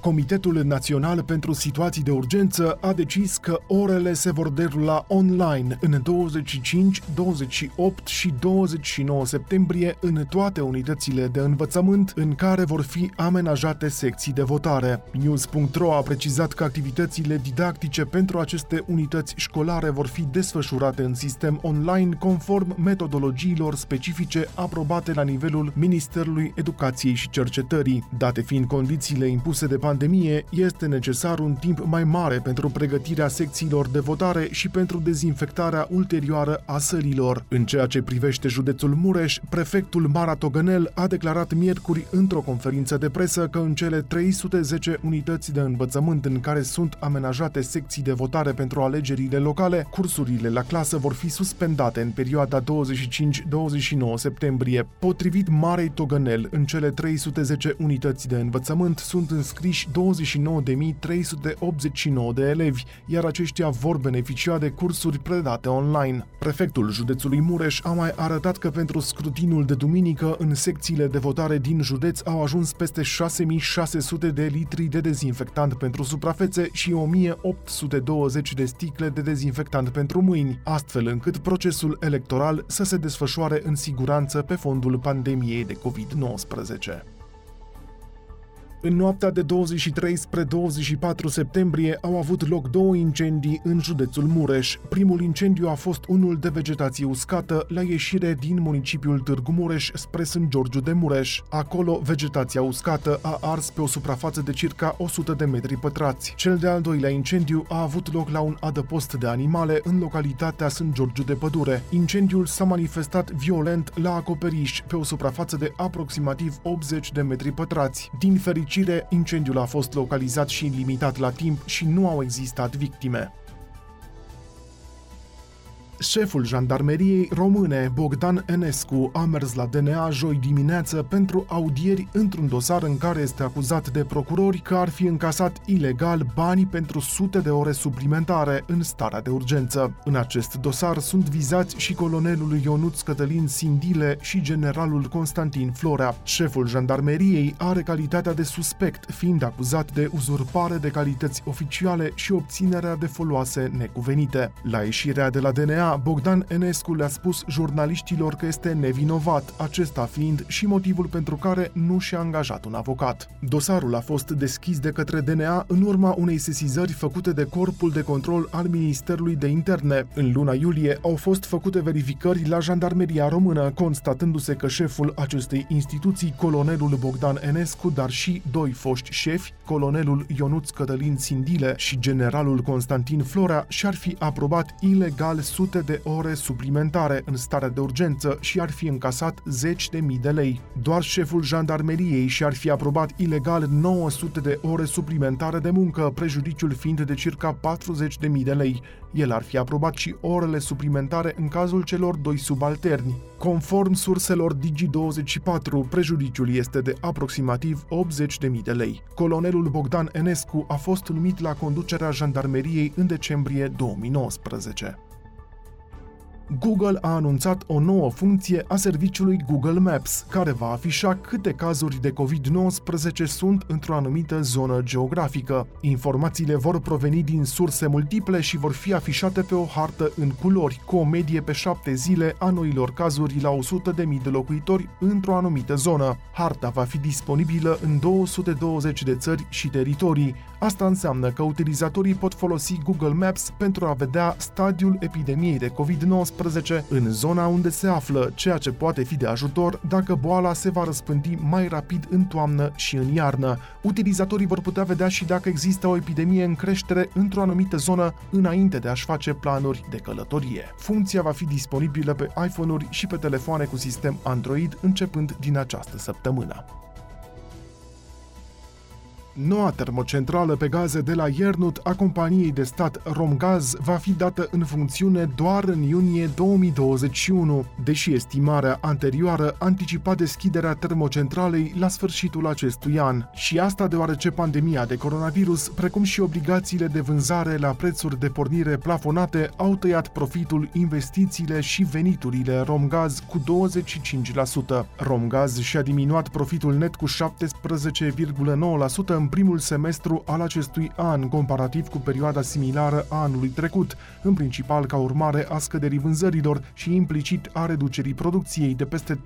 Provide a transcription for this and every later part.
Comitetul Național pentru Situații de Urgență a decis că orele se vor derula online în 25, 28 și 29 septembrie în toate unitățile de învățământ în care vor fi amenajate secții de votare. News.ro a precizat că activitățile didactice pentru aceste unități școlare vor fi desfășurate în sistem online conform metodologiilor specifice aprobate la nivelul Ministerului Educației și Cercetării, date fiind condițiile impuse de pandemie, este necesar un timp mai mare pentru pregătirea secțiilor de votare și pentru dezinfectarea ulterioară a sălilor. În ceea ce privește județul Mureș, prefectul Mara Togănel a declarat miercuri într-o conferință de presă că în cele 310 unități de învățământ în care sunt amenajate secții de votare pentru alegerile locale, cursurile la clasă vor fi suspendate în perioada 25-29 septembrie. Potrivit Marei Togănel, în cele 310 unități de învățământ sunt înscriși 29.389 de elevi, iar aceștia vor beneficia de cursuri predate online. Prefectul județului Mureș a mai arătat că pentru scrutinul de duminică în secțiile de votare din județ au ajuns peste 6.600 de litri de dezinfectant pentru suprafețe și 1.820 de sticle de dezinfectant pentru mâini, astfel încât procesul electoral să se desfășoare în siguranță pe fondul pandemiei de COVID-19. În noaptea de 23 spre 24 septembrie au avut loc două incendii în județul Mureș. Primul incendiu a fost unul de vegetație uscată la ieșire din municipiul Târgu Mureș spre Sânt Georgiu de Mureș. Acolo, vegetația uscată a ars pe o suprafață de circa 100 de metri pătrați. Cel de-al doilea incendiu a avut loc la un adăpost de animale în localitatea Sânt Georgiu de Pădure. Incendiul s-a manifestat violent la acoperiș pe o suprafață de aproximativ 80 de metri pătrați. Din fericire, fericire, incendiul a fost localizat și limitat la timp și nu au existat victime. Șeful jandarmeriei române, Bogdan Enescu, a mers la DNA joi dimineață pentru audieri într-un dosar în care este acuzat de procurori că ar fi încasat ilegal banii pentru sute de ore suplimentare în starea de urgență. În acest dosar sunt vizați și colonelul Ionuț Cătălin Sindile și generalul Constantin Florea. Șeful jandarmeriei are calitatea de suspect, fiind acuzat de uzurpare de calități oficiale și obținerea de foloase necuvenite. La ieșirea de la DNA, Bogdan Enescu le-a spus jurnaliștilor că este nevinovat, acesta fiind și motivul pentru care nu și-a angajat un avocat. Dosarul a fost deschis de către DNA în urma unei sesizări făcute de Corpul de Control al Ministerului de Interne. În luna iulie au fost făcute verificări la Jandarmeria Română, constatându-se că șeful acestei instituții, colonelul Bogdan Enescu, dar și doi foști șefi, colonelul Ionuț Cătălin Sindile și generalul Constantin Flora, și-ar fi aprobat ilegal sute sute de ore suplimentare în stare de urgență și ar fi încasat zeci de mii de lei. Doar șeful jandarmeriei și-ar fi aprobat ilegal 900 de ore suplimentare de muncă, prejudiciul fiind de circa 40 de mii de lei. El ar fi aprobat și orele suplimentare în cazul celor doi subalterni. Conform surselor Digi24, prejudiciul este de aproximativ 80 de mii de lei. Colonelul Bogdan Enescu a fost numit la conducerea jandarmeriei în decembrie 2019. Google a anunțat o nouă funcție a serviciului Google Maps, care va afișa câte cazuri de COVID-19 sunt într-o anumită zonă geografică. Informațiile vor proveni din surse multiple și vor fi afișate pe o hartă în culori, cu o medie pe șapte zile a noilor cazuri la 100.000 de locuitori într-o anumită zonă. Harta va fi disponibilă în 220 de țări și teritorii. Asta înseamnă că utilizatorii pot folosi Google Maps pentru a vedea stadiul epidemiei de COVID-19 în zona unde se află, ceea ce poate fi de ajutor dacă boala se va răspândi mai rapid în toamnă și în iarnă. Utilizatorii vor putea vedea și dacă există o epidemie în creștere într-o anumită zonă înainte de a-și face planuri de călătorie. Funcția va fi disponibilă pe iPhone-uri și pe telefoane cu sistem Android începând din această săptămână. Noua termocentrală pe gaze de la Iernut a companiei de stat Romgaz va fi dată în funcțiune doar în iunie 2021, deși estimarea anterioară anticipa deschiderea termocentralei la sfârșitul acestui an. Și asta deoarece pandemia de coronavirus, precum și obligațiile de vânzare la prețuri de pornire plafonate, au tăiat profitul, investițiile și veniturile Romgaz cu 25%. Romgaz și-a diminuat profitul net cu 17,9% în primul semestru al acestui an, comparativ cu perioada similară a anului trecut, în principal ca urmare a scăderii vânzărilor și implicit a reducerii producției de peste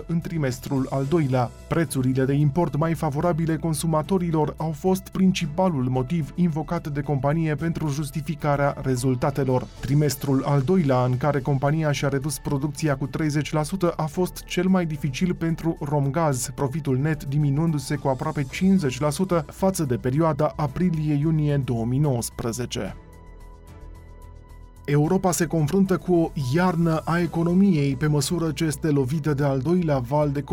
30% în trimestrul al doilea. Prețurile de import mai favorabile consumatorilor au fost principalul motiv invocat de companie pentru justificarea rezultatelor. Trimestrul al doilea în care compania și-a redus producția cu 30% a fost cel mai dificil pentru Romgaz, profitul net diminuându-se cu aproape 50 50% față de perioada aprilie-iunie 2019. Europa se confruntă cu o iarnă a economiei pe măsură ce este lovită de al doilea val de COVID-19.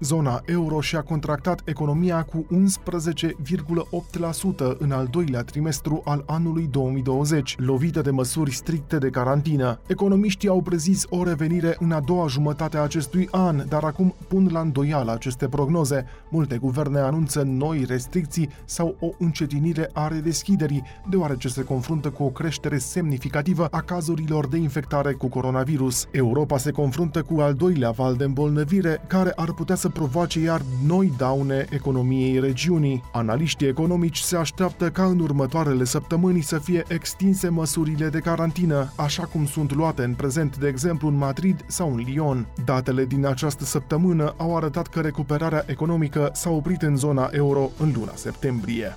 Zona euro și-a contractat economia cu 11,8% în al doilea trimestru al anului 2020, lovită de măsuri stricte de carantină. Economiștii au prezis o revenire în a doua jumătate a acestui an, dar acum pun la îndoială aceste prognoze. Multe guverne anunță noi restricții sau o încetinire a redeschiderii, deoarece se confruntă cu o creștere semnificativă a cazurilor de infectare cu coronavirus. Europa se confruntă cu al doilea val de îmbolnăvire, care ar putea să provoace iar noi daune economiei regiunii. Analiștii economici se așteaptă ca în următoarele săptămâni să fie extinse măsurile de carantină, așa cum sunt luate în prezent, de exemplu, în Madrid sau în Lyon. Datele din această săptămână au arătat că recuperarea economică s-a oprit în zona euro în luna septembrie.